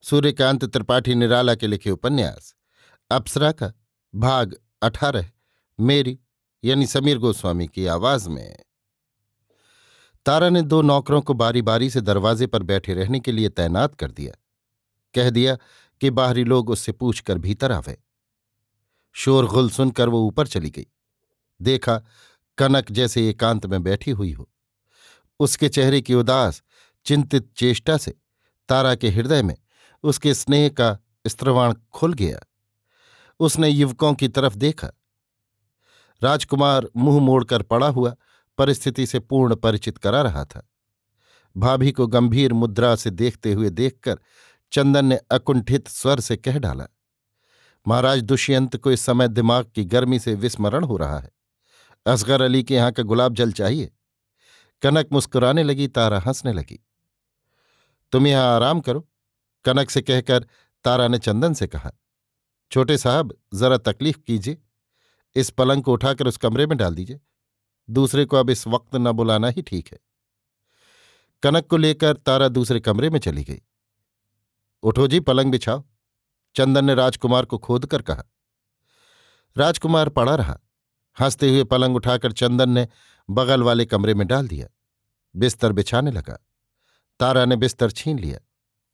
सूर्यकांत त्रिपाठी निराला के लिखे उपन्यास। अप्सरा का भाग अठारह, मेरी, यानी समीर गोस्वामी की आवाज़ में। तारा ने दो नौकरों को बारी बारी से दरवाजे पर बैठे रहने के लिए तैनात कर दिया। कह दिया कि बाहरी लोग उससे पूछकर भीतर आवे शोरगुल सुनकर वो ऊपर चली गई। देखा कनक जैसे एकांत में बैठी हुई हो। उसके चेहरे की उदास, चिंतित चेष्टा से तारा के हृदय में उसके स्नेह का स्त्रवाण खुल गया। उसने युवकों की तरफ़ देखा। राजकुमार मुँह मोड़कर पड़ा हुआ, परिस्थिति से पूर्ण परिचित करा रहा था। भाभी को गंभीर मुद्रा से देखते हुए देखकर चंदन ने अकुंठित स्वर से कह डाला, महाराज दुष्यंत को इस समय दिमाग की गर्मी से विस्मरण हो रहा है। असगर अली के यहाँ का गुलाब जल चाहिए। कनक मुस्कुराने लगी, तारा हंसने लगी। तुम यहाँ आराम करो। कनक से कहकर तारा ने चंदन से कहा, छोटे साहब, जरा तकलीफ़ कीजिए। इस पलंग को उठाकर उस कमरे में डाल दीजिए। दूसरे को अब इस वक्त न बुलाना ही ठीक है। कनक को लेकर तारा दूसरे कमरे में चली गई। उठो जी, पलंग बिछाओ। चंदन ने राजकुमार को खोद कर कहा। राजकुमार पड़ा रहा। हँसते हुए पलंग उठाकर चंदन ने बगल वाले कमरे में डाल दिया। बिस्तर बिछाने लगा। तारा ने बिस्तर छीन लिया।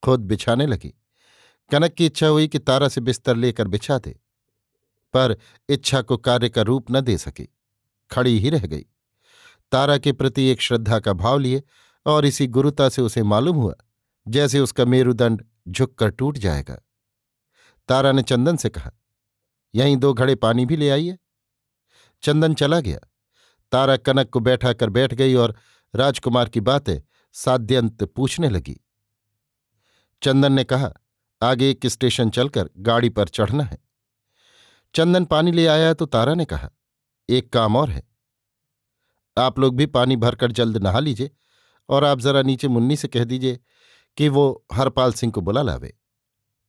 खुद बिछाने लगी। कनक की इच्छा हुई कि तारा से बिस्तर लेकर बिछा दे पर इच्छा को कार्य का रूप न दे सकी। खड़ी ही रह गई। तारा के प्रति एक श्रद्धा का भाव लिए और इसी गुरुता से उसे मालूम हुआ, जैसे उसका मेरुदंड झुककर टूट जाएगा। तारा ने चंदन से कहा, यहीं दो घड़े पानी भी ले आइए। चंदन चला गया। तारा कनक को बैठा कर बैठ गई और राजकुमार की बातें साध्यंत पूछने लगी। चंदन ने कहा, आगे एक स्टेशन चलकर गाड़ी पर चढ़ना है। चंदन पानी ले आया तो तारा ने कहा, एक काम और है। आप लोग भी पानी भरकर जल्द नहा लीजिए और आप जरा नीचे मुन्नी से कह दीजिए कि वो हरपाल सिंह को बुला लावे।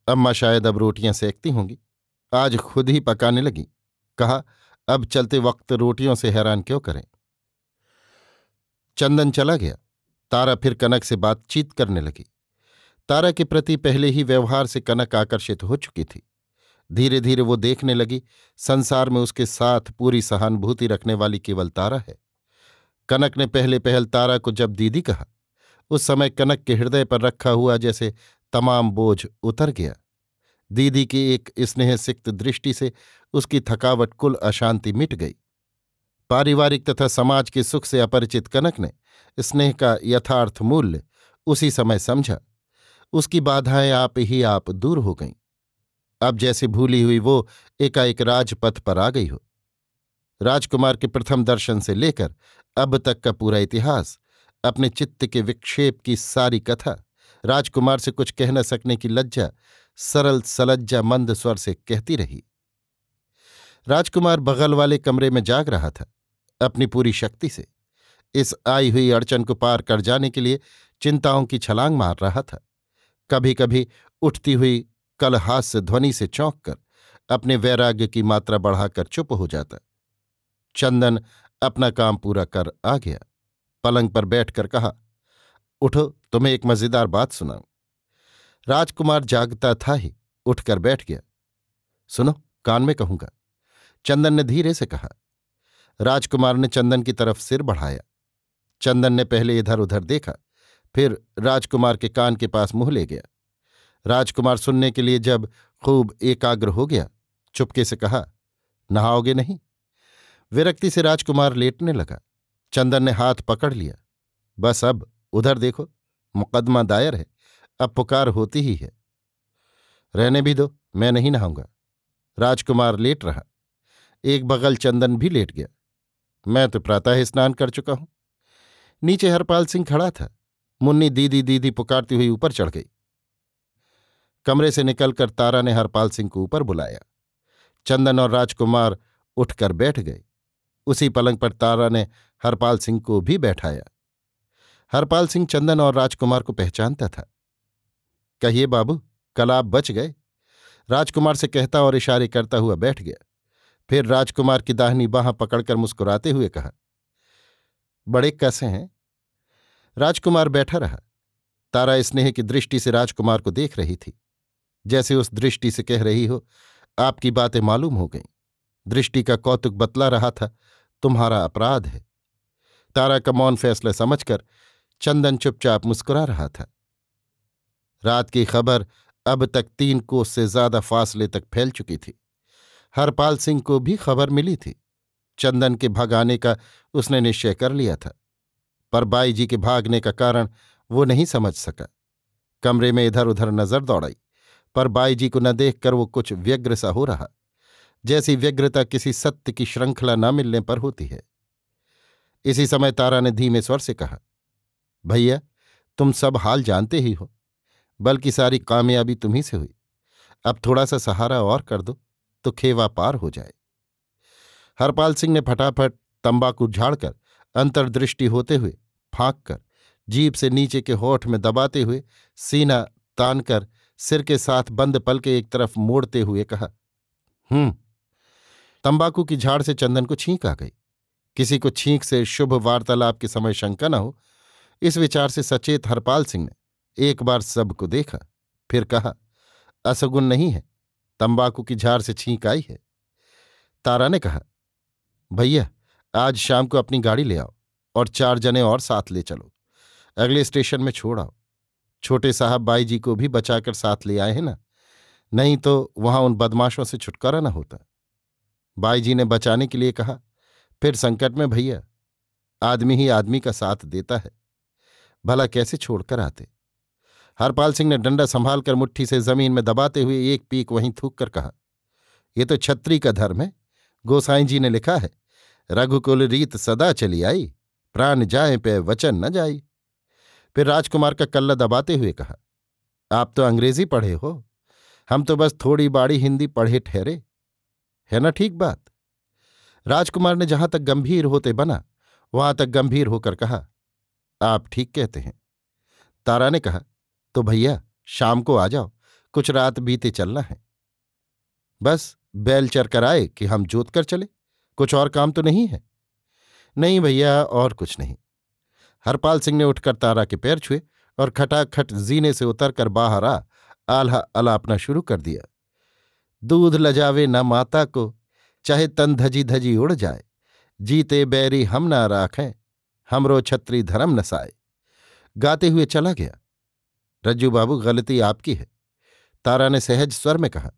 अम्मा शायद अब रोटियाँ सेकती होंगी। आज खुद ही पकाने लगी। कहा, अब चलते वक्त रोटियों से हैरान क्यों करें? चंदन चला गया। तारा फिर कनक से बातचीत करने लगी। तारा के प्रति पहले ही व्यवहार से कनक आकर्षित हो चुकी थी। धीरे धीरे वो देखने लगी, संसार में उसके साथ पूरी सहानुभूति रखने वाली केवल तारा है। कनक ने पहले पहल तारा को जब दीदी कहा, उस समय कनक के हृदय पर रखा हुआ जैसे तमाम बोझ उतर गया। दीदी की एक स्नेह सिक्त दृष्टि से उसकी थकावट कुल अशांति मिट गई। पारिवारिक तथा समाज के सुख से अपरिचित कनक ने स्नेह का यथार्थ मूल्य उसी समय समझा। उसकी बाधाएँ आप ही आप दूर हो गईं। अब जैसे भूली हुई वो एकाएक राजपथ पर आ गई हो। राजकुमार के प्रथम दर्शन से लेकर अब तक का पूरा इतिहास, अपने चित्त के विक्षेप की सारी कथा, राजकुमार से कुछ कह न सकने की लज्जा, सरल सलज्जा मंद स्वर से कहती रही। राजकुमार बगल वाले कमरे में जाग रहा था, अपनी पूरी शक्ति से। इस आई हुई अड़चन को पार कर जाने के लिए चिंताओं की छलांग मार रहा था। कभी कभी उठती हुई कलहास्य ध्वनि से चौंक कर अपने वैराग्य की मात्रा बढ़ाकर चुप हो जाता। चंदन अपना काम पूरा कर आ गया। पलंग पर बैठकर कहा, उठो, तुम्हें एक मज़ेदार बात सुनाऊं। राजकुमार जागता था ही, उठकर बैठ गया। सुनो, कान में कहूँगा। चंदन ने धीरे से कहा। राजकुमार ने चंदन की तरफ़ सिर बढ़ाया। चंदन ने पहले इधर उधर देखा। फिर राजकुमार के कान के पास मुँह ले गया। राजकुमार सुनने के लिए जब खूब एकाग्र हो गया, चुपके से कहा, नहाओगे नहीं? विरक्ति से राजकुमार लेटने लगा। चंदन ने हाथ पकड़ लिया। बस अब, उधर देखो, मुकदमा दायर है, अब पुकार होती ही है। रहने भी दो, मैं नहीं नहाऊँगा। राजकुमार लेट रहा। एक बगल चंदन भी लेट गया। मैं तो प्रातः स्नान कर चुका हूँ। नीचे हरपाल सिंह खड़ा था। मुन्नी दीदी दीदी पुकारती हुई ऊपर चढ़ गई। कमरे से निकलकर तारा ने हरपाल सिंह को ऊपर बुलाया। चंदन और राजकुमार उठकर बैठ गए। उसी पलंग पर तारा ने हरपाल सिंह को भी बैठाया। हरपाल सिंह चंदन और राजकुमार को पहचानता था। कहिए बाबू, कल आप बच गए? राजकुमार से कहता और इशारे करता हुआ बैठ गया। फिर राजकुमार की दाहिनी बाह पकड़कर मुस्कुराते हुए कहा, बड़े कैसे हैं। राजकुमार बैठा रहा। तारा स्नेह की दृष्टि से राजकुमार को देख रही थी। जैसे उस दृष्टि से कह रही हो, आपकी बातें मालूम हो गईं। दृष्टि का कौतुक बतला रहा था, तुम्हारा अपराध है। तारा का मौन फैसला समझकर चंदन चुपचाप मुस्कुरा रहा था। रात की खबर अब तक तीन कोस से ज़्यादा फासले तक फैल चुकी थी। हरपाल सिंह को भी खबर मिली थी। चंदन के भगाने का उसने निश्चय कर लिया था। पर बाई जी के भागने का कारण वो नहीं समझ सका। कमरे में इधर उधर नज़र दौड़ाई, पर बाई जी को न देखकर वो कुछ व्यग्र सा हो रहा, जैसी व्यग्रता किसी सत्य की श्रृंखला न मिलने पर होती है। इसी समय तारा ने धीमे स्वर से कहा, भैया, तुम सब हाल जानते ही हो, बल्कि सारी कामयाबी तुम्ही से हुई। अब थोड़ा सा सहारा और कर दो तो खेवा पार हो जाए। हरपाल सिंह ने फटाफट तंबाकू झाड़कर अंतर्दृष्टि होते हुए फांक कर जीप से नीचे के होठ में दबाते हुए सीना तानकर सिर के साथ बंद पल के एक तरफ़ मोड़ते हुए कहा हम्म तंबाकू की झाड़ से चंदन को छींक आ गई। किसी को छींक से शुभ वार्तालाप के समय शंका न हो। इस विचार से सचेत हरपाल सिंह ने एक बार सबको देखा, फिर कहा, असगुन नहीं है, तंबाकू की झाड़ से छींक आई है। तारा ने कहा, भैया, आज शाम को अपनी गाड़ी ले आओ। और चार जने और साथ ले चलो। अगले स्टेशन में छोड़ आओ। छोटे साहब बाई जी को भी बचाकर साथ ले आए हैं ना? नहीं तो वहाँ उन बदमाशों से छुटकारा ना होता। बाई जी ने बचाने के लिए कहा, फिर संकट में भैया, आदमी ही आदमी का साथ देता है। भला कैसे छोड़कर आते? हरपाल सिंह ने डंडा संभालकर मुट्ठी से ज़मीन में दबाते हुए एक पीक वहीं थूक कर कहा, ये तो छत्री का धर्म है। गोसाई जी ने लिखा है, रघुकुल रीत सदा चली आई। प्राण जाए पे वचन न जाई। फिर राजकुमार का कल्ला दबाते हुए कहा, आप तो अंग्रेज़ी पढ़े हो, हम तो बस थोड़ी बाड़ी हिंदी पढ़े ठहरे। है ना ठीक बात? राजकुमार ने जहाँ तक गंभीर होते बना, वहाँ तक गंभीर होकर कहा, आप ठीक कहते हैं। तारा ने कहा तो भैया, शाम को आ जाओ, कुछ रात बीते चलना है। बस बैल चर कर आए कि हम जोत कर चले, कुछ और काम तो नहीं है। नहीं भैया, और कुछ नहीं। हरपाल सिंह ने उठकर तारा के पैर छुए और खटाखट जीने से उतरकर बाहर आ, आल्हा अलापना शुरू कर दिया। दूध लजावे न माता को, चाहे तन धजी धजी उड़ जाए। जीते बैरी हम ना राखें, हमरो छत्री धर्म नसाए गाते हुए चला गया। रज्जू बाबू, गलती आपकी है। तारा ने सहज स्वर में कहा,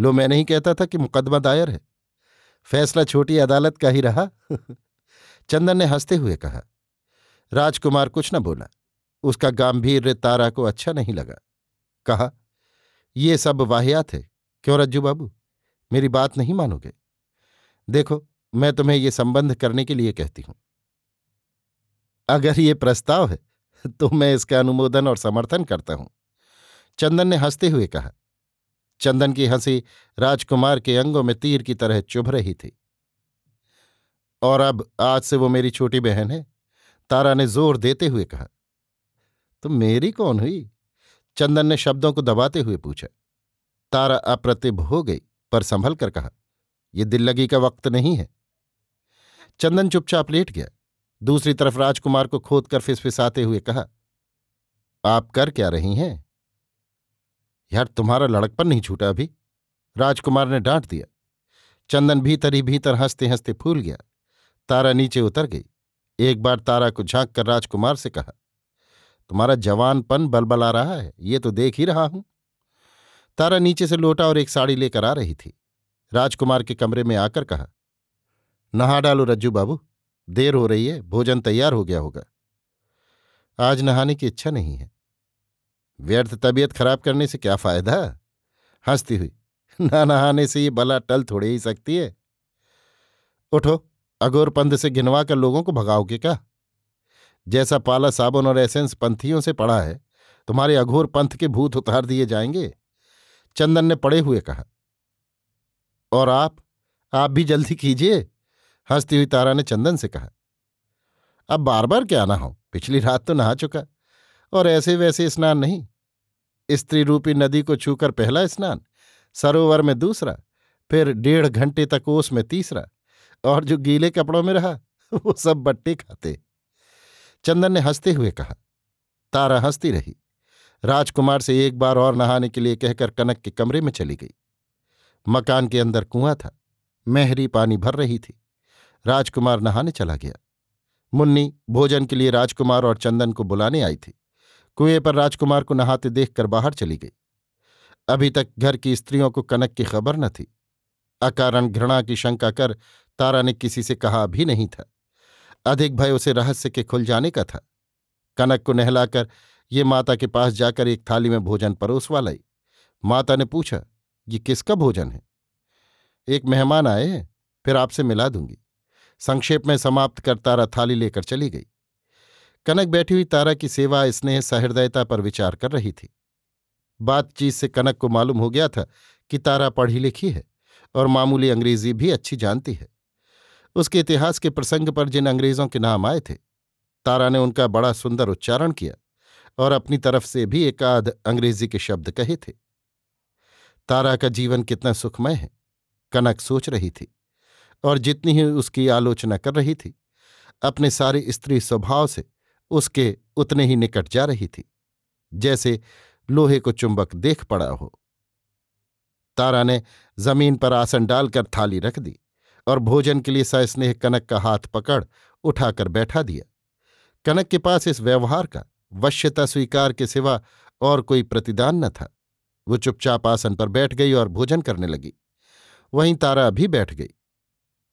लो, मैं नहीं कहता था कि मुकदमा दायर है। फैसला छोटी अदालत का ही रहा। चंदन ने हँसते हुए कहा, राजकुमार कुछ न बोला। उसका गांभीर्य तारा को अच्छा नहीं लगा। कहा, ये सब वाहियात है, क्यों रज्जू बाबू? मेरी बात नहीं मानोगे? देखो, मैं तुम्हें ये संबंध करने के लिए कहती हूँ। अगर ये प्रस्ताव है तो मैं इसका अनुमोदन और समर्थन करता हूँ। चंदन ने हँसते हुए कहा चंदन की हँसी राजकुमार के अंगों में तीर की तरह चुभ रही थी। और अब आज से वो मेरी छोटी बहन है, तारा ने ज़ोर देते हुए कहा तो मेरी कौन हुई? चंदन ने शब्दों को दबाते हुए पूछा। तारा अप्रतिभ हो गई, पर संभल कर कहा यह दिल लगी का वक्त नहीं है। चंदन चुपचाप लेट गया। दूसरी तरफ़ राजकुमार को खोद कर फिसफिसाते हुए कहा, आप कर क्या रही हैं? यार तुम्हारा लड़कपन नहीं छूटा अभी। राजकुमार ने डांट दिया। चंदन भीतर ही भीतर हँसते हँसते फूल गया। तारा नीचे उतर गई। एक बार तारा को झाँक कर राजकुमार से कहा, तुम्हारा जवानपन बलबला रहा है, ये तो देख ही रहा हूँ। तारा नीचे से लोटा और एक साड़ी लेकर आ रही थी। राजकुमार के कमरे में आकर कहा, नहा डालो रज्जू बाबू, देर हो रही है, भोजन तैयार हो गया होगा। आज नहाने की इच्छा नहीं है। व्यर्थ तबीयत खराब करने से क्या फ़ायदा? हंसती हुई, ना नहाने से ये बला टल थोड़े ही सकती है। उठो अगोर पंध से गिनवा कर लोगों को भगाओगे क्या? जैसा पाला साबुन और एसेंस पंथियों से पड़ा है, तुम्हारे अघोर पंथ के भूत उतार दिए जाएँगे? चंदन ने पड़े हुए कहा। और आप आप भी जल्दी कीजिए। हंसती हुई तारा ने चंदन से कहा। अब बार बार क्या ना हो पिछली रात तो नहा चुका। और ऐसे वैसे स्नान नहीं। स्त्री रूपी नदी को छूकर पहला स्नान, सरोवर में दूसरा, फिर डेढ़ घंटे तक ओस में तीसरा, और जो गीले कपड़ों में रहा, वो सब बट्टे खाते। चंदन ने हँसते हुए कहा, तारा हंसती रही। राजकुमार से एक बार और नहाने के लिए कहकर कनक के कमरे में चली गई। मकान के अंदर कुआँ था, मेहरी पानी भर रही थी। राजकुमार नहाने चला गया। मुन्नी भोजन के लिए राजकुमार और चंदन को बुलाने आई थी। कुएँ पर राजकुमार को नहाते देखकर बाहर चली गई। अभी तक घर की स्त्रियों को कनक की खबर न थी। अकारण घृणा की शंका कर तारा ने किसी से कहा भी नहीं था। अधिक भय उसे रहस्य के खुल जाने का था। कनक को नहलाकर ये माता के पास जाकर एक थाली में भोजन परोसवा लाई। माता ने पूछा, ये किसका भोजन है? एक मेहमान आए फिर आपसे मिला दूँगी। संक्षेप में समाप्त कर तारा थाली लेकर चली गई। कनक बैठी हुई तारा की सेवा, स्नेह, सहृदयता पर विचार कर रही थी। बातचीत से कनक को मालूम हो गया था कि तारा पढ़ी लिखी है और मामूली अंग्रेज़ी भी अच्छी जानती है। उसके इतिहास के प्रसंग पर जिन अंग्रेज़ों के नाम आए थे, तारा ने उनका बड़ा सुंदर उच्चारण किया और अपनी तरफ़ से भी एकाध अंग्रेज़ी के शब्द कहे थे। तारा का जीवन कितना सुखमय है, कनक सोच रही थी और जितनी ही उसकी आलोचना कर रही थी, अपने सारे स्त्री स्वभाव से उसके उतने ही निकट जा रही थी, जैसे लोहे को चुंबक देख पड़ा हो। तारा ने ज़मीन पर आसन डालकर थाली रख दी और भोजन के लिए सस्नेह कनक का हाथ पकड़ उठाकर बैठा दिया। कनक के पास इस व्यवहार का वश्यता स्वीकार के सिवा और कोई प्रतिदान न था। वो चुपचाप आसन पर बैठ गई और भोजन करने लगी। वहीं तारा भी बैठ गई।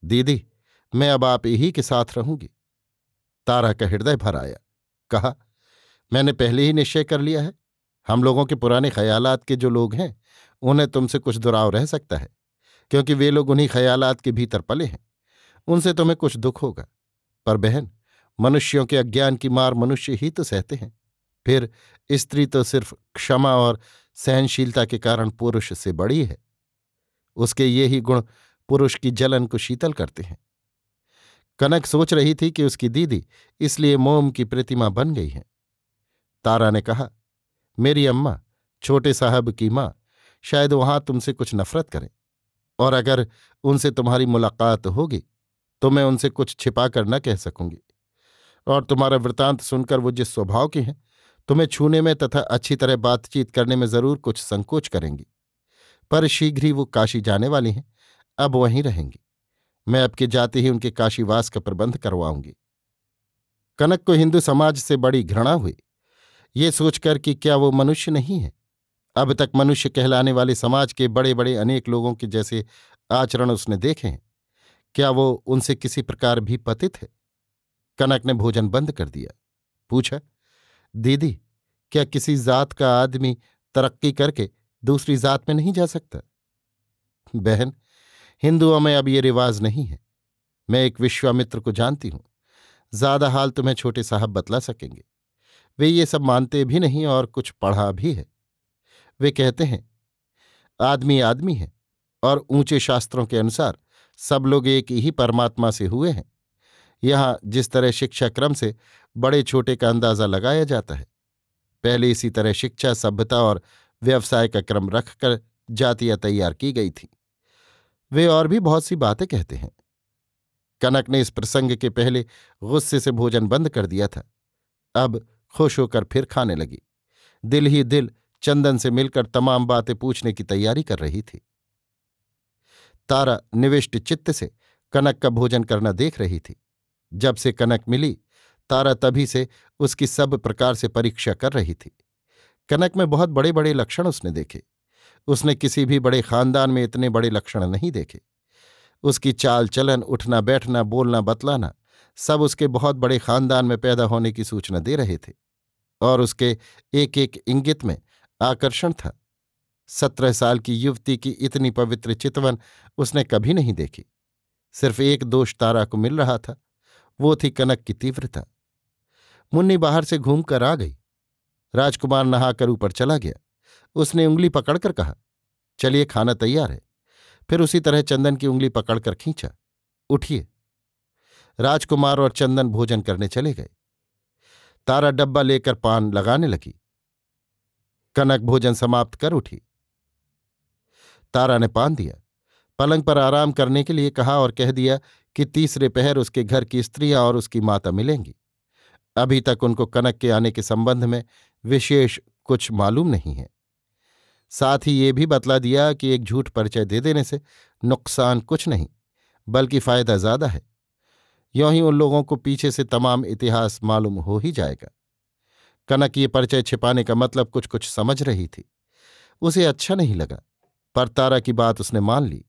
दीदी, मैं अब आप ही के साथ रहूँगी। तारा का हृदय भर आया। कहा, मैंने पहले ही निश्चय कर लिया है। हम लोगों के पुराने ख्यालात के जो लोग हैं, उन्हें तुमसे कुछ दुराव रह सकता है, क्योंकि वे लोग उन्हीं ख्यालात के भीतर पले हैं। उनसे तुम्हें कुछ दुख होगा। पर बहन, मनुष्यों के अज्ञान की मार मनुष्य ही तो सहते हैं। फिर स्त्री तो सिर्फ़ क्षमा और सहनशीलता के कारण पुरुष से बड़ी है। उसके ये ही गुण पुरुष की जलन को शीतल करते हैं। कनक सोच रही थी कि उसकी दीदी इसलिए मोम की प्रतिमा बन गई है। तारा ने कहा, मेरी अम्मा, छोटे साहब की माँ, शायद वहाँ तुमसे कुछ नफरत करें। और अगर उनसे तुम्हारी मुलाकात होगी तो मैं उनसे कुछ छिपा कर न कह सकूँगी। और तुम्हारा वृतांत सुनकर वो जिस स्वभाव के हैं, तुम्हें छूने में तथा अच्छी तरह बातचीत करने में ज़रूर कुछ संकोच करेंगी। पर शीघ्र ही वो काशी जाने वाली हैं, अब वहीं रहेंगी। मैं अब के जाते ही उनके काशीवास का प्रबंध करवाऊँगी। कनक को हिंदू समाज से बड़ी घृणा हुई। ये सोचकर कि क्या वो मनुष्य नहीं है? अब तक मनुष्य कहलाने वाले समाज के बड़े बड़े अनेक लोगों के जैसे आचरण उसने देखे हैं। क्या वो उनसे किसी प्रकार भी पतित है? कनक ने भोजन बंद कर दिया। पूछा, दीदी, क्या किसी जात का आदमी तरक्की करके दूसरी जात में नहीं जा सकता? बहन हिंदुओं में अब ये रिवाज नहीं है। मैं एक विश्वामित्र को जानती हूँ। ज़्यादा हाल तुम्हें छोटे साहब बतला सकेंगे। वे ये सब मानते भी नहीं और कुछ पढ़ा भी है। वे कहते हैं, आदमी आदमी है और ऊँचे शास्त्रों के अनुसार सब लोग एक ही परमात्मा से हुए हैं। यहाँ जिस तरह शिक्षा क्रम से बड़े छोटे का अंदाज़ा लगाया जाता है, पहले इसी तरह शिक्षा, सभ्यता और व्यवसाय का क्रम रखकर जातियाँ तैयार की गई थी। वे और भी बहुत सी बातें कहते हैं। कनक ने इस प्रसंग के पहले गुस्से से भोजन बंद कर दिया था। अब खुश होकर फिर खाने लगी। दिल ही दिल चंदन से मिलकर तमाम बातें पूछने की तैयारी कर रही थी। तारा निविष्ट चित्त से कनक का भोजन करना देख रही थी। जब से कनक मिली, तारा तभी से उसकी सब प्रकार से परीक्षा कर रही थी। कनक में बहुत बड़े बड़े लक्षण उसने देखे। उसने किसी भी बड़े खानदान में इतने बड़े लक्षण नहीं देखे। उसकी चाल चलन, उठना, बैठना, बोलना, बतलाना, सब उसके बहुत बड़े खानदान में पैदा होने की सूचना दे रहे थे। और उसके एक एक इंगित में आकर्षण था। सत्रह साल की युवती की इतनी पवित्र चितवन उसने कभी नहीं देखी। सिर्फ़ एक दोष तारा को मिल रहा था, वो थी कनक की तीव्रता। मुन्नी बाहर से घूमकर आ गई। राजकुमार नहाकर ऊपर चला गया। उसने उंगली पकड़कर कहा, चलिए खाना तैयार है। फिर उसी तरह चंदन की उंगली पकड़कर खींचा। उठिए। राजकुमार और चंदन भोजन करने चले गए। तारा डब्बा लेकर पान लगाने लगी। कनक भोजन समाप्त कर उठी। तारा ने पान दिया। पलंग पर आराम करने के लिए कहा और कह दिया कि तीसरे पहर उसके घर की स्त्रियाँ और उसकी माता मिलेंगी। अभी तक उनको कनक के आने के संबंध में विशेष कुछ मालूम नहीं है। साथ ही ये भी बतला दिया कि एक झूठ परिचय दे देने से नुकसान कुछ नहीं, बल्कि फ़ायदा ज़्यादा है। यों ही उन लोगों को पीछे से तमाम इतिहास मालूम हो ही जाएगा। कनक ये परिचय छिपाने का मतलब कुछ कुछ समझ रही थी। उसे अच्छा नहीं लगा, पर तारा की बात उसने मान ली,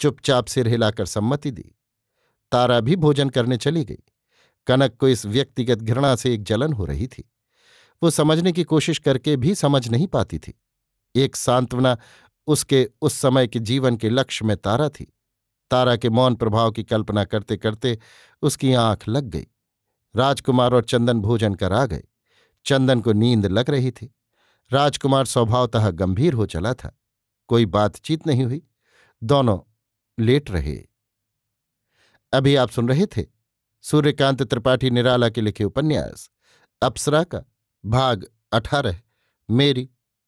चुपचाप सिर हिलाकर सम्मति दी। तारा भी भोजन करने चली गई। कनक को इस व्यक्तिगत घृणा से एक जलन हो रही थी। वो समझने की कोशिश करके भी समझ नहीं पाती थी। एक सांत्वना उसके, उस समय के जीवन के लक्ष्य में तारा थी। तारा के मौन प्रभाव की कल्पना करते करते उसकी आँख लग गई। राजकुमार और चंदन भोजन कर आ गए। चंदन को नींद लग रही थी। राजकुमार स्वभावतः गंभीर हो चला था। कोई बातचीत नहीं हुई। दोनों लेट रहे। अभी आप सुन रहे थे सूर्यकांत त्रिपाठी निराला के लिखे उपन्यास, अप्सरा का, भाग अठारह, मेरी